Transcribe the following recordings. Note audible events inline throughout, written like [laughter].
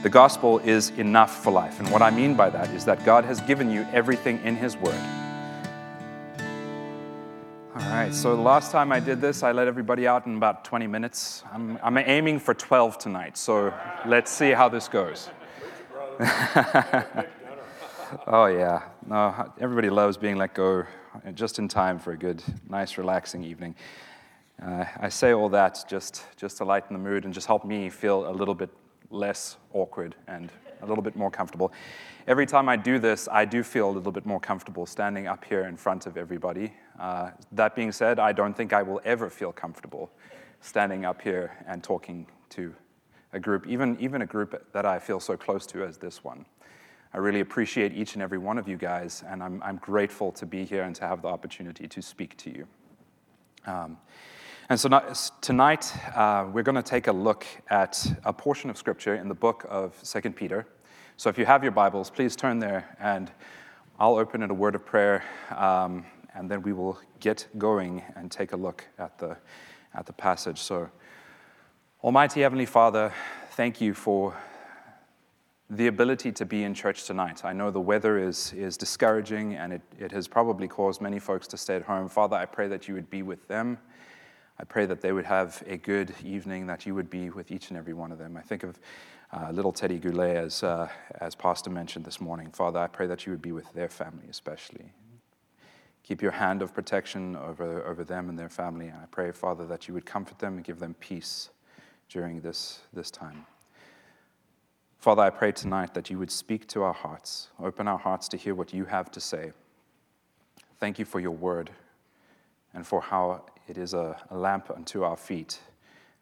The gospel is enough for life. And what I mean by that is that God has given you everything in His Word. All right, so the last time I did this, I let everybody out in about 20 minutes. I'm, I'm aiming for 12 tonight, so let's see how this goes. [laughs] oh, yeah. No, everybody loves being let go just in time for a good, nice, relaxing evening. Uh, I say all that just, just to lighten the mood and just help me feel a little bit less awkward and a little bit more comfortable. Every time I do this, I do feel a little bit more comfortable standing up here in front of everybody. Uh, that being said, I don't think I will ever feel comfortable standing up here and talking to a group, even, even a group that I feel so close to as this one. I really appreciate each and every one of you guys, and I'm, I'm grateful to be here and to have the opportunity to speak to you. Um, and so tonight, uh, we're going to take a look at a portion of Scripture in the book of 2 Peter. So if you have your Bibles, please turn there, and I'll open in a word of prayer, um, and then we will get going and take a look at the, at the passage. So, Almighty Heavenly Father, thank you for the ability to be in church tonight. I know the weather is, is discouraging and it, it has probably caused many folks to stay at home. Father, I pray that you would be with them I pray that they would have a good evening, that you would be with each and every one of them. I think of uh, little Teddy Goulet, as, uh, as Pastor mentioned this morning. Father, I pray that you would be with their family especially. Keep your hand of protection over, over them and their family. And I pray, Father, that you would comfort them and give them peace during this, this time. Father, I pray tonight that you would speak to our hearts, open our hearts to hear what you have to say. Thank you for your word and for how it is a, a lamp unto our feet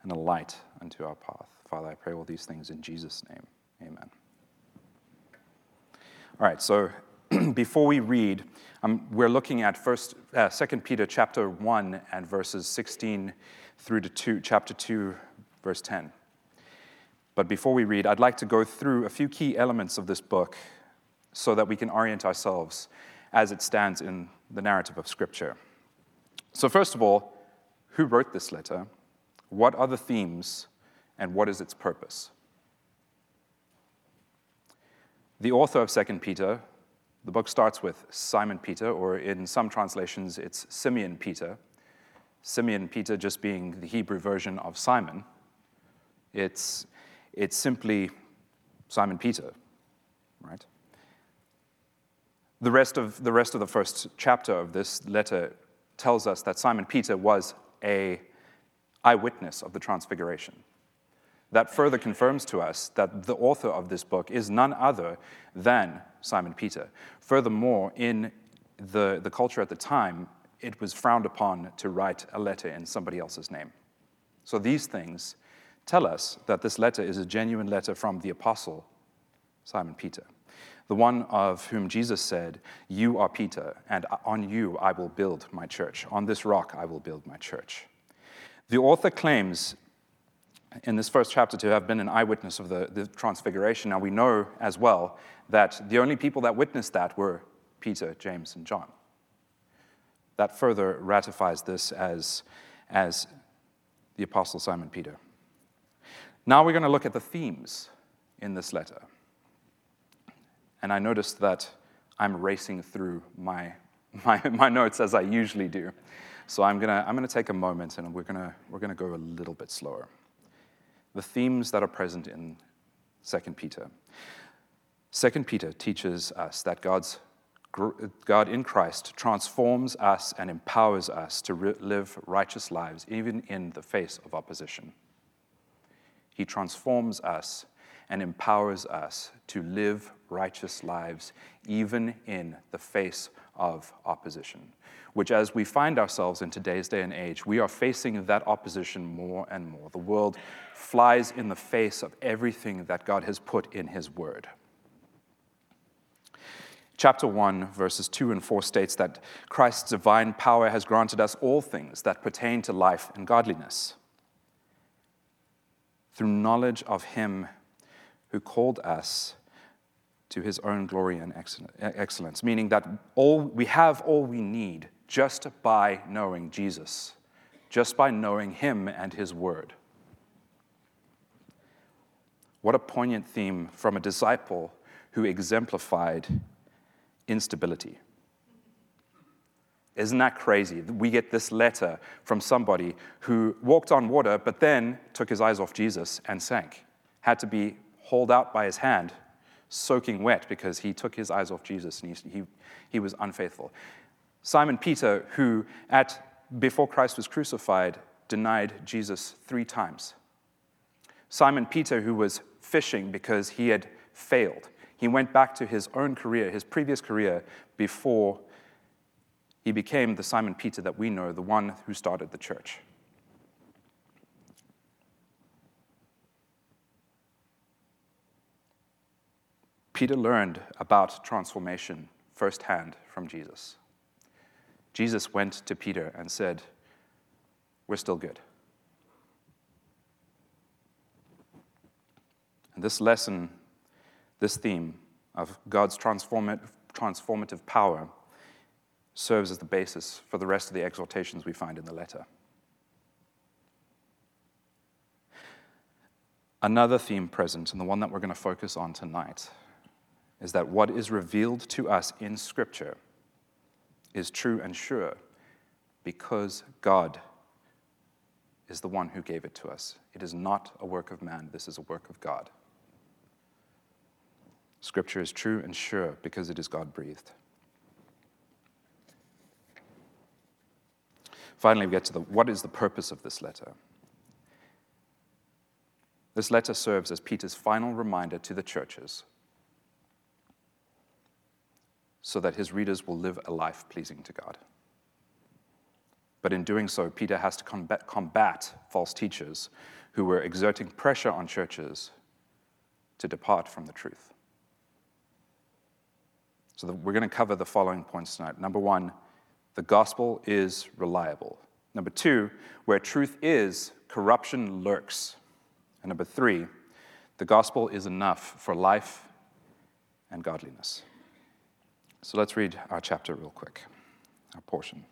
and a light unto our path. Father, I pray all these things in Jesus' name. Amen. All right, so [clears throat] before we read, um, we're looking at first, uh, 2 Peter chapter 1 and verses 16 through to 2, chapter 2, verse 10. But before we read, I'd like to go through a few key elements of this book so that we can orient ourselves as it stands in the narrative of Scripture. So, first of all, who wrote this letter? What are the themes? And what is its purpose? The author of 2 Peter, the book starts with Simon Peter, or in some translations, it's Simeon Peter. Simeon Peter just being the Hebrew version of Simon. It's, it's simply Simon Peter, right? The rest, of, the rest of the first chapter of this letter tells us that Simon Peter was a eyewitness of the transfiguration. That further confirms to us that the author of this book is none other than Simon Peter. Furthermore, in the, the culture at the time, it was frowned upon to write a letter in somebody else's name. So these things tell us that this letter is a genuine letter from the apostle Simon Peter, the one of whom Jesus said, You are Peter, and on you I will build my church. On this rock I will build my church. The author claims in this first chapter to have been an eyewitness of the, the transfiguration. Now, we know as well that the only people that witnessed that were Peter, James, and John. That further ratifies this as, as the Apostle Simon Peter. Now we're going to look at the themes in this letter. And I noticed that I'm racing through my, [laughs] my, my notes as I usually do. So I'm going to I'm gonna take a moment and we're going we're gonna go a little bit slower. The themes that are present in 2 Peter. 2 Peter teaches us that God's, God in Christ transforms us and empowers us to re- live righteous lives, even in the face of opposition. He transforms us and empowers us to live righteous lives, even in the face of opposition which, as we find ourselves in today's day and age, we are facing that opposition more and more. The world flies in the face of everything that God has put in His Word. Chapter 1, verses 2 and 4 states that Christ's divine power has granted us all things that pertain to life and godliness through knowledge of Him who called us to His own glory and excellence, meaning that all, we have all we need just by knowing Jesus, just by knowing Him and His Word. What a poignant theme from a disciple who exemplified instability. Isn't that crazy? We get this letter from somebody who walked on water, but then took his eyes off Jesus and sank, had to be hauled out by his hand, soaking wet because he took his eyes off Jesus and he, he, he was unfaithful. Simon Peter, who at, before Christ was crucified, denied Jesus three times. Simon Peter, who was fishing because he had failed. He went back to his own career, his previous career, before he became the Simon Peter that we know, the one who started the church. Peter learned about transformation firsthand from Jesus. Jesus went to Peter and said, We're still good. And this lesson, this theme of God's transformative power, serves as the basis for the rest of the exhortations we find in the letter. Another theme present, and the one that we're going to focus on tonight, is that what is revealed to us in Scripture is true and sure because God is the one who gave it to us. It is not a work of man, this is a work of God. Scripture is true and sure because it is God breathed. Finally, we get to the what is the purpose of this letter? This letter serves as Peter's final reminder to the churches so that his readers will live a life pleasing to God. But in doing so, Peter has to combat, combat false teachers who were exerting pressure on churches to depart from the truth. So we're going to cover the following points tonight. Number one, the gospel is reliable. Number two, where truth is, corruption lurks. And number three, the gospel is enough for life and godliness. So let's read our chapter real quick, our portion.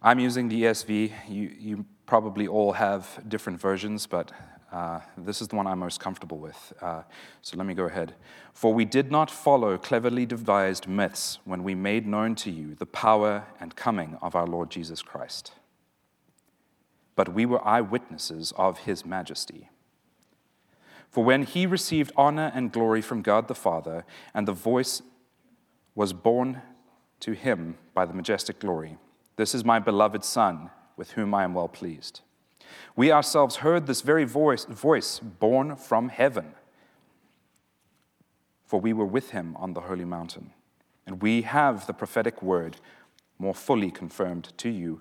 I'm using the ESV. You, you probably all have different versions, but uh, this is the one I'm most comfortable with. Uh, so let me go ahead. For we did not follow cleverly devised myths when we made known to you the power and coming of our Lord Jesus Christ. But we were eyewitnesses of his majesty. For when he received honor and glory from God the Father, and the voice was borne to him by the majestic glory, This is my beloved Son, with whom I am well pleased. We ourselves heard this very voice, voice born from heaven, for we were with him on the holy mountain. And we have the prophetic word more fully confirmed to you,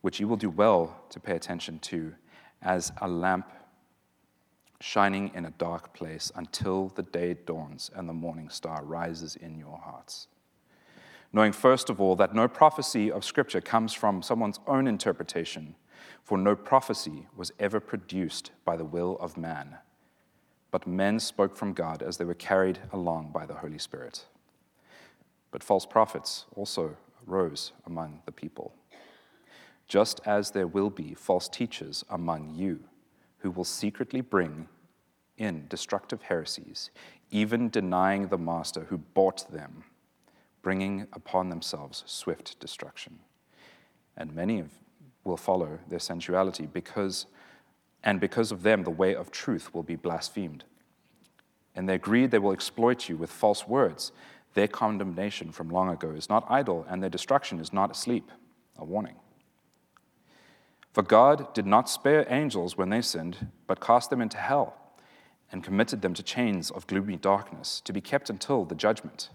which you will do well to pay attention to as a lamp shining in a dark place until the day dawns and the morning star rises in your hearts. Knowing, first of all, that no prophecy of Scripture comes from someone's own interpretation for no prophecy was ever produced by the will of man, but men spoke from God as they were carried along by the Holy Spirit. But false prophets also rose among the people, just as there will be false teachers among you who will secretly bring in destructive heresies, even denying the master who bought them, bringing upon themselves swift destruction. And many of will follow their sensuality because and because of them the way of truth will be blasphemed. In their greed they will exploit you with false words. Their condemnation from long ago is not idle, and their destruction is not asleep. A warning. For God did not spare angels when they sinned, but cast them into hell and committed them to chains of gloomy darkness to be kept until the judgment.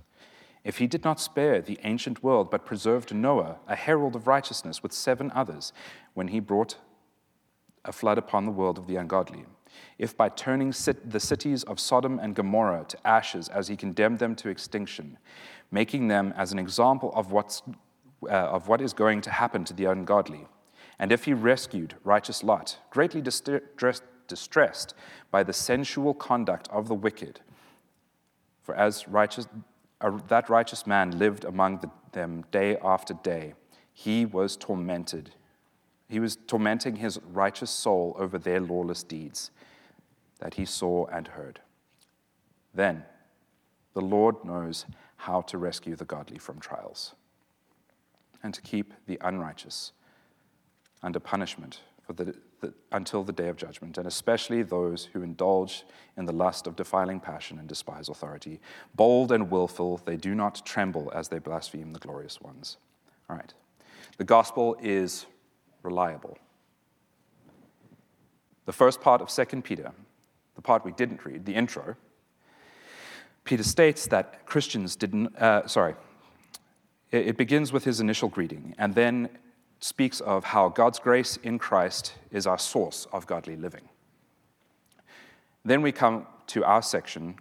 If he did not spare the ancient world, but preserved Noah, a herald of righteousness, with seven others, when he brought a flood upon the world of the ungodly, if by turning the cities of Sodom and Gomorrah to ashes as he condemned them to extinction, making them as an example of, what's, uh, of what is going to happen to the ungodly, and if he rescued righteous Lot, greatly distressed by the sensual conduct of the wicked, for as righteous, uh, that righteous man lived among the, them day after day. He was tormented. He was tormenting his righteous soul over their lawless deeds. that he saw and heard. Then the Lord knows how to rescue the godly from trials and to keep the unrighteous under punishment for the, the, until the day of judgment, and especially those who indulge in the lust of defiling passion and despise authority. Bold and willful, they do not tremble as they blaspheme the glorious ones. All right. The gospel is reliable. The first part of 2 Peter, the part we didn't read, the intro, Peter states that Christians didn't, uh, sorry, it, it begins with his initial greeting and then speaks of how God's grace in Christ is our source of godly living. Then we come to our section,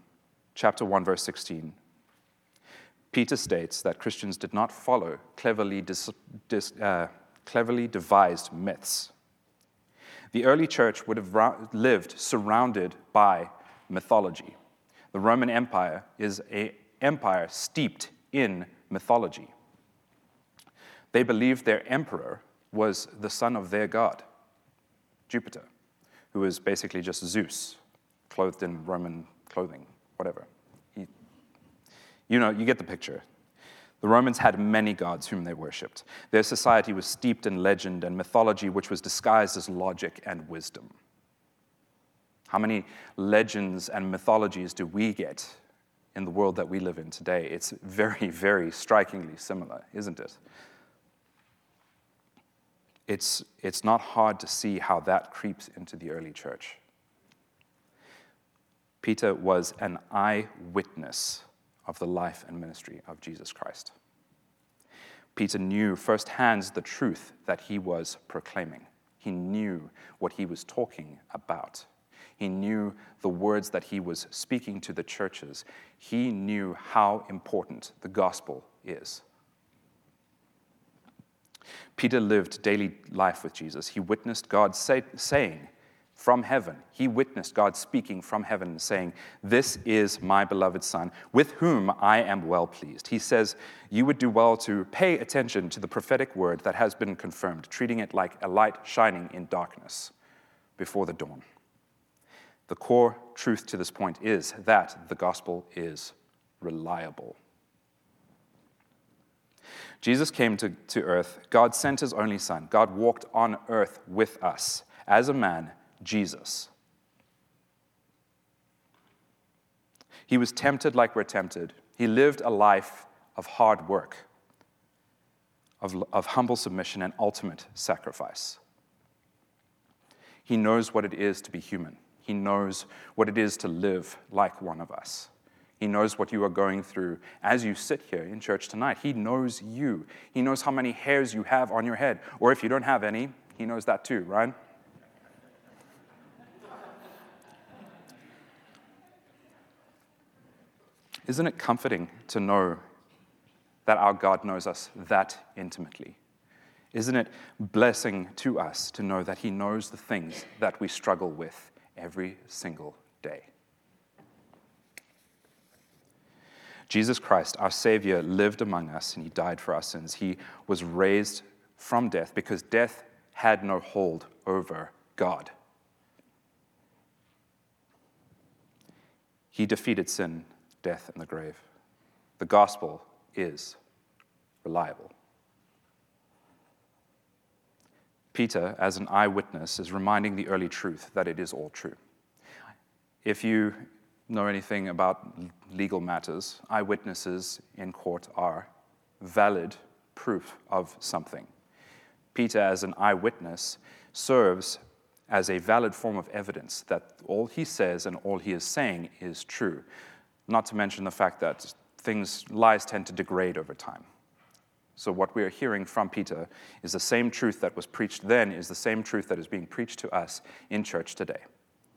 chapter 1, verse 16. Peter states that Christians did not follow cleverly, dis, dis, uh, cleverly devised myths. The early church would have ra- lived surrounded by mythology. The Roman Empire is an empire steeped in mythology. They believed their emperor was the son of their god, Jupiter, who was basically just Zeus, clothed in Roman clothing, whatever. He, you know, you get the picture. The Romans had many gods whom they worshipped. Their society was steeped in legend and mythology, which was disguised as logic and wisdom. How many legends and mythologies do we get in the world that we live in today? It's very, very strikingly similar, isn't it? It's, it's not hard to see how that creeps into the early church. Peter was an eyewitness of the life and ministry of Jesus Christ. Peter knew firsthand the truth that he was proclaiming. He knew what he was talking about. He knew the words that he was speaking to the churches. He knew how important the gospel is. Peter lived daily life with Jesus. He witnessed God say, saying, from heaven. He witnessed God speaking from heaven, saying, This is my beloved Son, with whom I am well pleased. He says, You would do well to pay attention to the prophetic word that has been confirmed, treating it like a light shining in darkness before the dawn. The core truth to this point is that the gospel is reliable. Jesus came to, to earth. God sent his only Son. God walked on earth with us as a man Jesus. He was tempted like we're tempted. He lived a life of hard work, of, of humble submission, and ultimate sacrifice. He knows what it is to be human. He knows what it is to live like one of us. He knows what you are going through as you sit here in church tonight. He knows you. He knows how many hairs you have on your head. Or if you don't have any, He knows that too, right? Isn't it comforting to know that our God knows us that intimately? Isn't it blessing to us to know that He knows the things that we struggle with every single day? Jesus Christ, our Savior, lived among us and He died for our sins. He was raised from death because death had no hold over God. He defeated sin death, and the grave. The gospel is reliable. Peter, as an eyewitness, is reminding the early truth that it is all true. If you know anything about legal matters, eyewitnesses in court are valid proof of something. Peter, as an eyewitness, serves as a valid form of evidence that all he says and all he is saying is true not to mention the fact that things, lies tend to degrade over time. So, what we are hearing from Peter is the same truth that was preached then, is the same truth that is being preached to us in church today.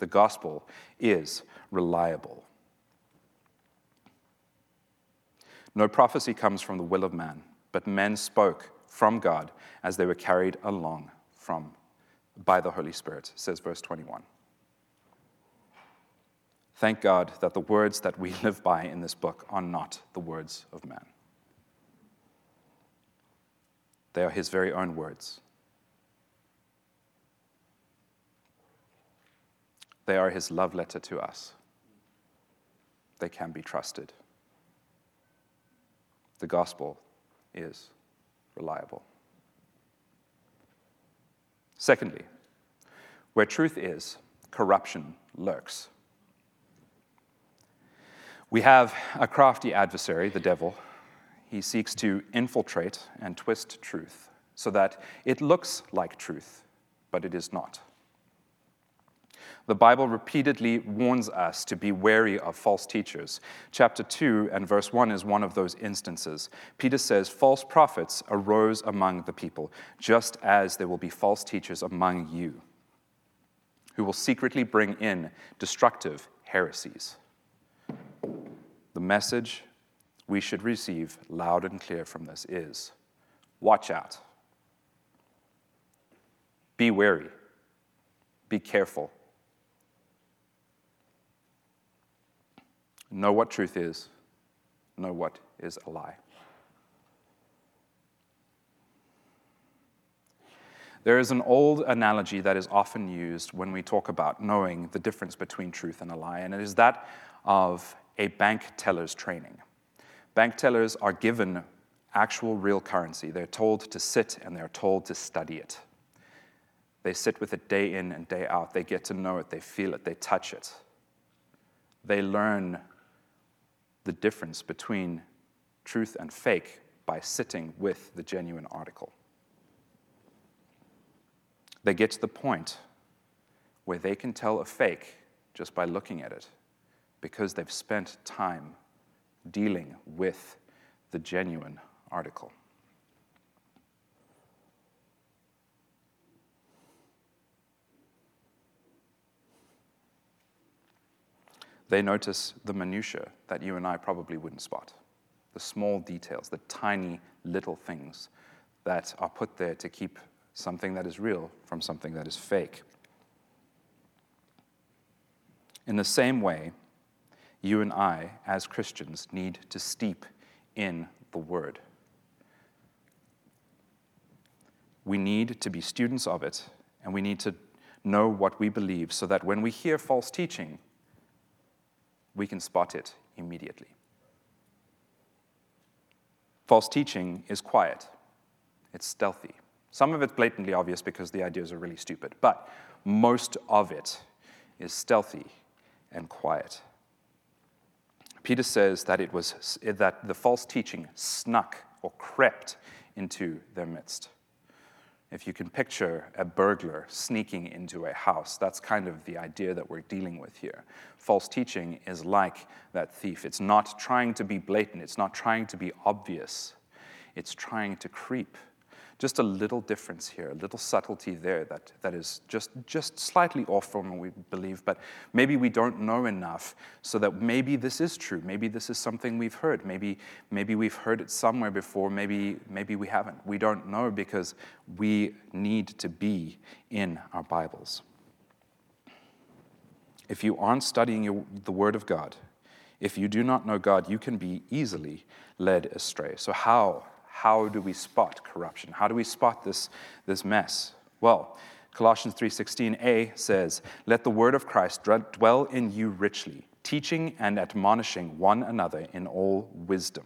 The gospel is reliable. No prophecy comes from the will of man, but men spoke from God as they were carried along from by the Holy Spirit, says verse 21. Thank God that the words that we [laughs] live by in this book are not the words of man. They are his very own words. They are his love letter to us. They can be trusted. The gospel is reliable. Secondly, where truth is, corruption lurks. We have a crafty adversary, the devil. He seeks to infiltrate and twist truth so that it looks like truth, but it is not. The Bible repeatedly warns us to be wary of false teachers. Chapter 2 and verse 1 is one of those instances. Peter says, False prophets arose among the people, just as there will be false teachers among you, who will secretly bring in destructive heresies. The message we should receive loud and clear from this is watch out. Be wary. Be careful. Know what truth is, know what is a lie. There is an old analogy that is often used when we talk about knowing the difference between truth and a lie, and it is that of a bank teller's training. Bank tellers are given actual real currency. They're told to sit and they're told to study it. They sit with it day in and day out. They get to know it, they feel it, they touch it. They learn the difference between truth and fake by sitting with the genuine article. They get to the point where they can tell a fake just by looking at it because they've spent time dealing with the genuine article. They notice the minutiae that you and I probably wouldn't spot the small details, the tiny little things that are put there to keep something that is real from something that is fake. In the same way, you and I, as Christians, need to steep in the Word. We need to be students of it, and we need to know what we believe so that when we hear false teaching, we can spot it immediately. False teaching is quiet, it's stealthy. Some of it's blatantly obvious because the ideas are really stupid, but most of it is stealthy and quiet. Peter says that it was that the false teaching snuck or crept into their midst. If you can picture a burglar sneaking into a house, that's kind of the idea that we're dealing with here. False teaching is like that thief. It's not trying to be blatant, it's not trying to be obvious, it's trying to creep just a little difference here, a little subtlety there that, that is just, just slightly off from what we believe, but maybe we don't know enough so that maybe this is true. Maybe this is something we've heard. Maybe, maybe we've heard it somewhere before. Maybe, maybe we haven't. We don't know because we need to be in our Bibles. If you aren't studying your, the Word of God, if you do not know God, you can be easily led astray. So, how? How do we spot corruption? How do we spot this, this mess? Well, Colossians 3:16a says, "Let the word of Christ dwell in you richly, teaching and admonishing one another in all wisdom."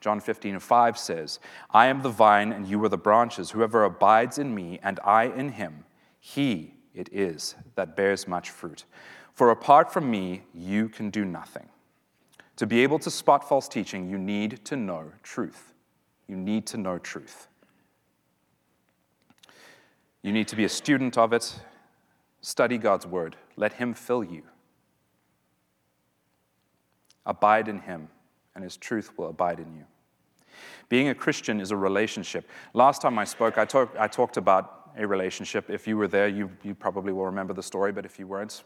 John 15, 5 says, I am the vine and you are the branches. Whoever abides in me and I in him, he it is that bears much fruit. For apart from me, you can do nothing. To be able to spot false teaching, you need to know truth. You need to know truth. You need to be a student of it. Study God's word. Let Him fill you. Abide in Him, and His truth will abide in you. Being a Christian is a relationship. Last time I spoke, I, talk, I talked about a relationship. If you were there, you, you probably will remember the story, but if you weren't,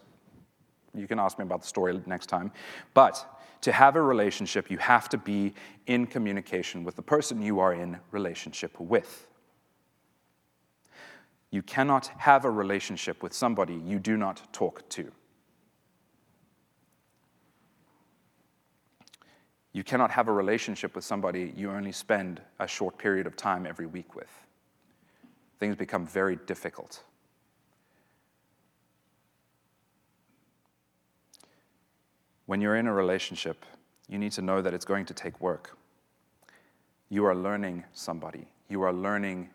you can ask me about the story next time. But to have a relationship, you have to be in communication with the person you are in relationship with. You cannot have a relationship with somebody you do not talk to. You cannot have a relationship with somebody you only spend a short period of time every week with. Things become very difficult. When you're in a relationship, you need to know that it's going to take work. You are learning somebody, you are learning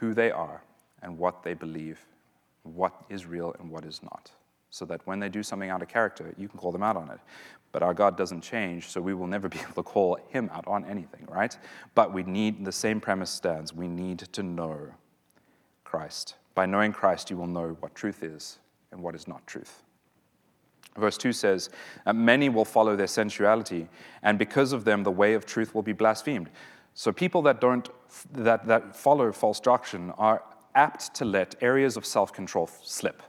who they are and what they believe, what is real and what is not. So that when they do something out of character, you can call them out on it. But our God doesn't change, so we will never [laughs] be able to call him out on anything, right? But we need, the same premise stands, we need to know Christ. By knowing Christ, you will know what truth is and what is not truth. Verse 2 says, uh, Many will follow their sensuality, and because of them, the way of truth will be blasphemed. So people that, don't, that, that follow false doctrine are apt to let areas of self control slip.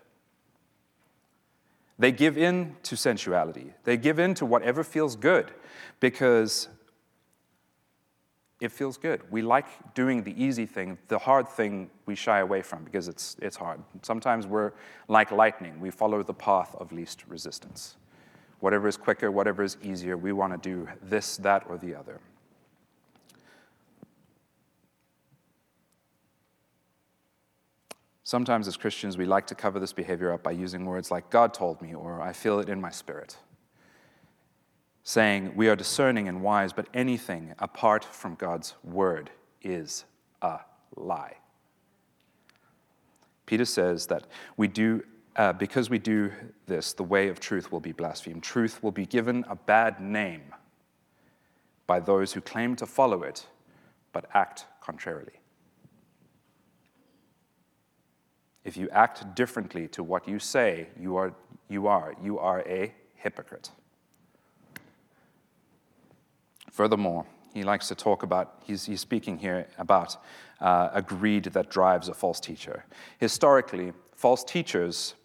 They give in to sensuality, they give in to whatever feels good because it feels good. We like doing the easy thing. The hard thing we shy away from because it's, it's hard. Sometimes we're like lightning, we follow the path of least resistance. Whatever is quicker, whatever is easier, we want to do this, that, or the other. Sometimes, as Christians, we like to cover this behavior up by using words like God told me or I feel it in my spirit saying we are discerning and wise, but anything apart from God's word is a lie. Peter says that we do, uh, because we do this, the way of truth will be blasphemed. Truth will be given a bad name by those who claim to follow it, but act contrarily. If you act differently to what you say, you are, you are, you are a hypocrite. Furthermore, he likes to talk about, he's, he's speaking here about uh, a greed that drives a false teacher. Historically, false teachers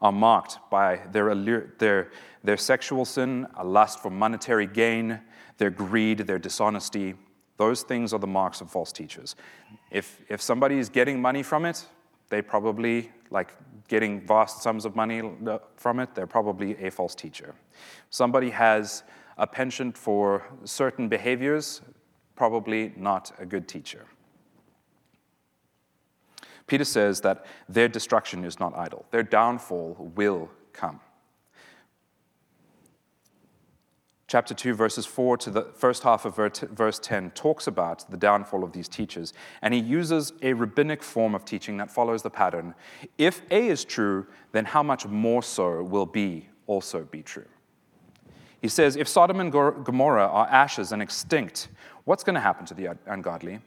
are marked by their, their, their sexual sin, a lust for monetary gain, their greed, their dishonesty. Those things are the marks of false teachers. If, if somebody is getting money from it, they probably, like getting vast sums of money uh, from it, they're probably a false teacher. Somebody has a penchant for certain behaviors, probably not a good teacher. Peter says that their destruction is not idle, their downfall will come. Chapter 2, verses 4 to the first half of verse 10 talks about the downfall of these teachers, and he uses a rabbinic form of teaching that follows the pattern. If A is true, then how much more so will B also be true? He says, If Sodom and Gomorrah are ashes and extinct, what's going to happen to the ungodly?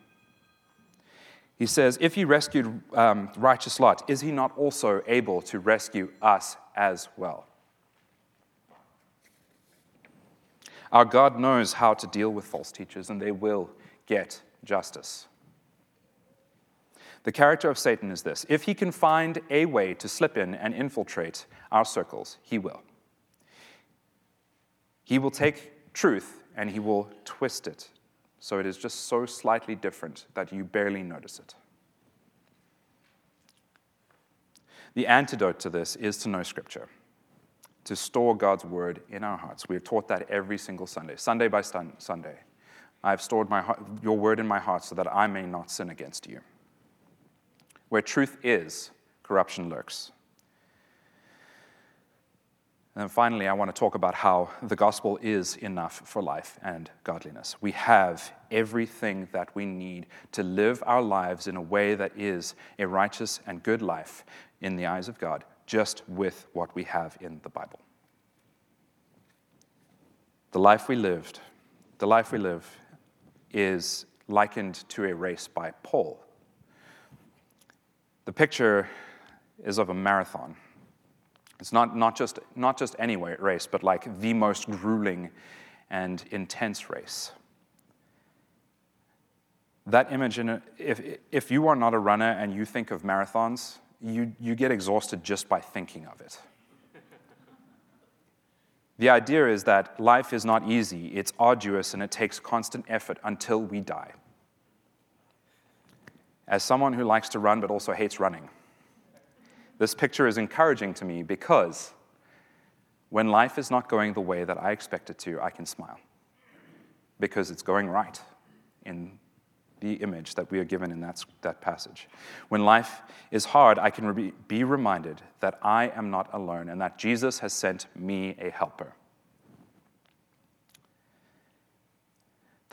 He says, If he rescued um, righteous Lot, is he not also able to rescue us as well? Our God knows how to deal with false teachers, and they will get justice. The character of Satan is this if he can find a way to slip in and infiltrate our circles, he will. He will take truth and he will twist it so it is just so slightly different that you barely notice it. The antidote to this is to know Scripture, to store God's word in our hearts. We are taught that every single Sunday, Sunday by Sunday. I have stored my your word in my heart so that I may not sin against you. Where truth is, corruption lurks. And then finally, I want to talk about how the gospel is enough for life and godliness. We have everything that we need to live our lives in a way that is a righteous and good life in the eyes of God, just with what we have in the Bible. The life we lived, the life we live, is likened to a race by Paul. The picture is of a marathon. It's not, not, just, not just any race, but like the most grueling and intense race. That image, in a, if, if you are not a runner and you think of marathons, you, you get exhausted just by thinking of it. the idea is that life is not easy, it's arduous, and it takes constant effort until we die. As someone who likes to run but also hates running, this picture is encouraging to me because when life is not going the way that I expect it to, I can smile because it's going right in the image that we are given in that, that passage. When life is hard, I can be reminded that I am not alone and that Jesus has sent me a helper.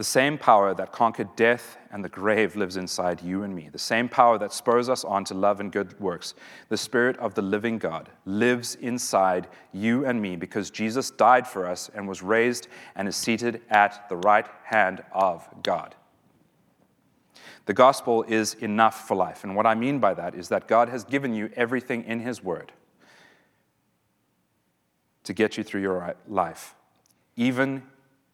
The same power that conquered death and the grave lives inside you and me. The same power that spurs us on to love and good works. The Spirit of the living God lives inside you and me because Jesus died for us and was raised and is seated at the right hand of God. The gospel is enough for life. And what I mean by that is that God has given you everything in His Word to get you through your life, even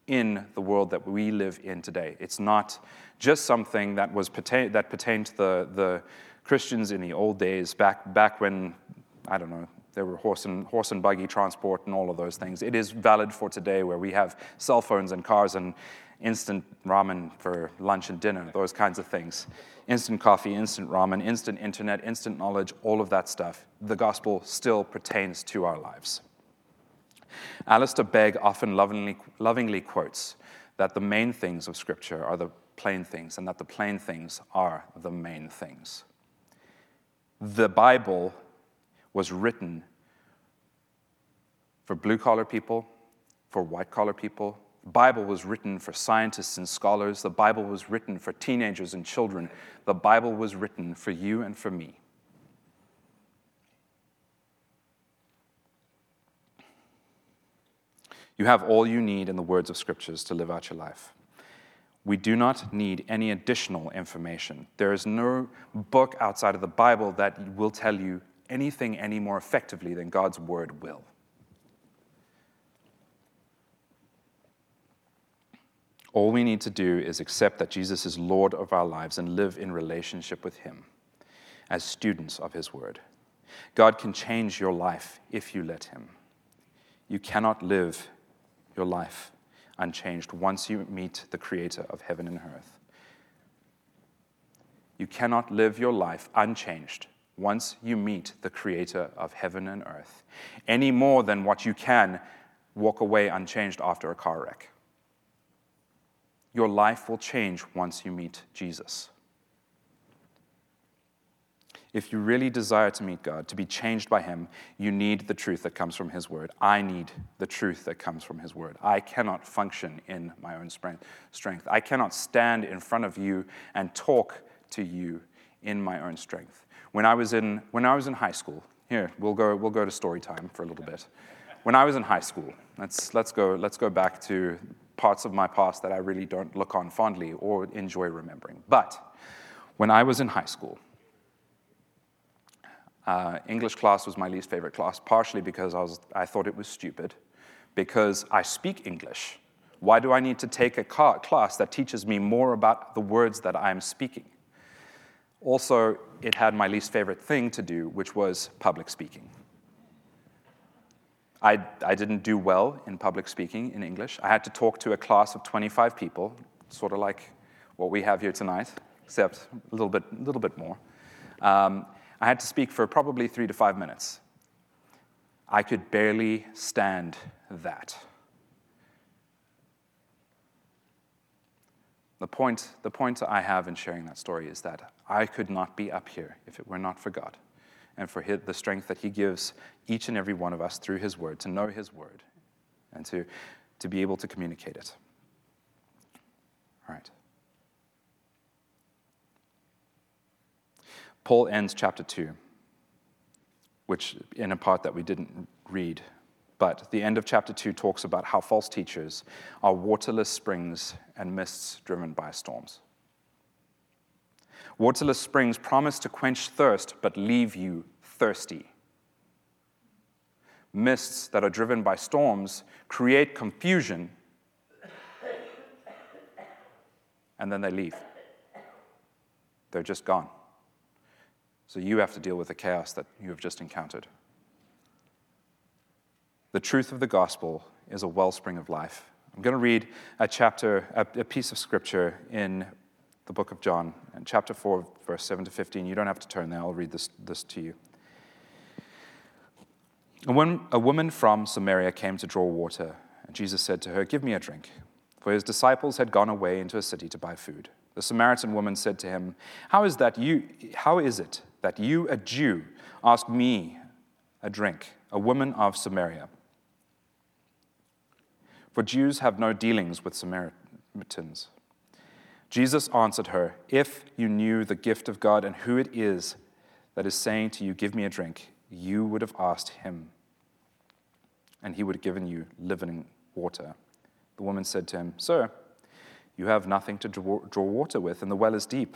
in the world that we live in today. It's not just something that, was that pertained to the, the Christians in the old days, back, back when, I don't know, there were horse and, horse and buggy transport and all of those things. It is valid for today where we have cell phones and cars and instant ramen for lunch and dinner, those kinds of things. Instant coffee, instant ramen, instant internet, instant knowledge, all of that stuff. The gospel still pertains to our lives. Alistair Begg often lovingly, lovingly quotes that the main things of Scripture are the plain things, and that the plain things are the main things. The Bible was written for blue collar people, for white collar people. The Bible was written for scientists and scholars. The Bible was written for teenagers and children. The Bible was written for you and for me. You have all you need in the words of scriptures to live out your life. We do not need any additional information. There is no book outside of the Bible that will tell you anything any more effectively than God's word will. All we need to do is accept that Jesus is Lord of our lives and live in relationship with Him as students of His word. God can change your life if you let Him. You cannot live your life unchanged once you meet the Creator of heaven and earth. You cannot live your life unchanged once you meet the Creator of heaven and earth, any more than what you can walk away unchanged after a car wreck. Your life will change once you meet Jesus if you really desire to meet God, to be changed by Him, you need the truth that comes from His Word. I need the truth that comes from His Word. I cannot function in my own strength. I cannot stand in front of you and talk to you in my own strength. When I was in, when I was in high school, here, we'll go, we'll go to story time for a little bit. When I was in high school, let's, let's, go, let's go back to parts of my past that I really don't look on fondly or enjoy remembering. But when I was in high school, uh, English class was my least favorite class, partially because I, was, I thought it was stupid, because I speak English. Why do I need to take a class that teaches me more about the words that I'm speaking? Also, it had my least favorite thing to do, which was public speaking. I, I didn't do well in public speaking in English. I had to talk to a class of 25 people, sort of like what we have here tonight, except a little bit, little bit more. Um, I had to speak for probably three to five minutes. I could barely stand that. The point, the point I have in sharing that story is that I could not be up here if it were not for God and for the strength that He gives each and every one of us through His Word, to know His Word and to, to be able to communicate it. All right. Paul ends chapter 2, which in a part that we didn't read, but the end of chapter 2 talks about how false teachers are waterless springs and mists driven by storms. Waterless springs promise to quench thirst but leave you thirsty. Mists that are driven by storms create confusion and then they leave. They're just gone. So you have to deal with the chaos that you have just encountered. The truth of the gospel is a wellspring of life. I'm going to read a chapter, a, piece of scripture in the book of John, in chapter 4, verse 7 to 15. You don't have to turn there, I'll read this, this to you. And when a woman from Samaria came to draw water, and Jesus said to her, Give me a drink. For his disciples had gone away into a city to buy food. The Samaritan woman said to him, How is, that you, how is it that you, a Jew, ask me a drink, a woman of Samaria? For Jews have no dealings with Samaritans. Jesus answered her, If you knew the gift of God and who it is that is saying to you, Give me a drink, you would have asked him, and he would have given you living water. The woman said to him, Sir, you have nothing to draw, water with, and the well is deep.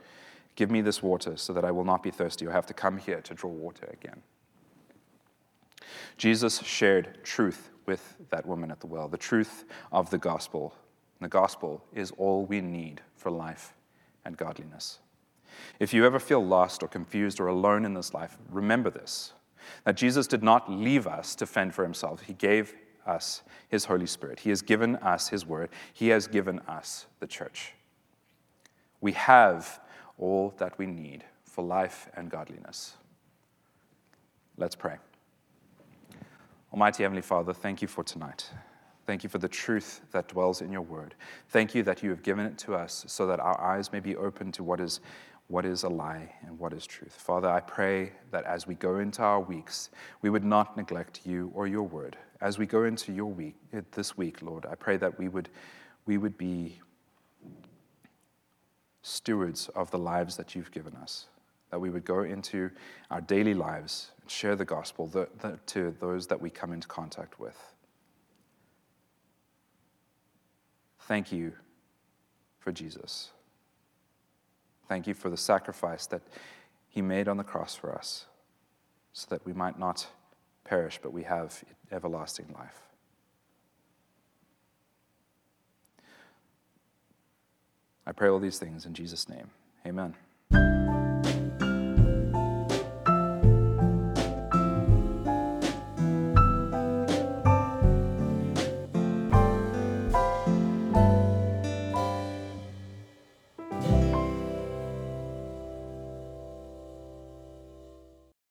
give me this water so that I will not be thirsty or have to come here to draw water again. Jesus shared truth with that woman at the well, the truth of the gospel. The gospel is all we need for life and godliness. If you ever feel lost or confused or alone in this life, remember this that Jesus did not leave us to fend for himself. He gave us his Holy Spirit. He has given us his word. He has given us the church. We have all that we need for life and godliness. Let's pray. Almighty Heavenly Father, thank you for tonight. Thank you for the truth that dwells in your word. Thank you that you have given it to us so that our eyes may be open to what is what is a lie and what is truth. Father, I pray that as we go into our weeks, we would not neglect you or your word. As we go into your week, this week, Lord, I pray that we would, we would be stewards of the lives that you've given us, that we would go into our daily lives and share the gospel to those that we come into contact with. Thank you for Jesus. Thank you for the sacrifice that he made on the cross for us so that we might not perish, but we have everlasting life. I pray all these things in Jesus' name. Amen.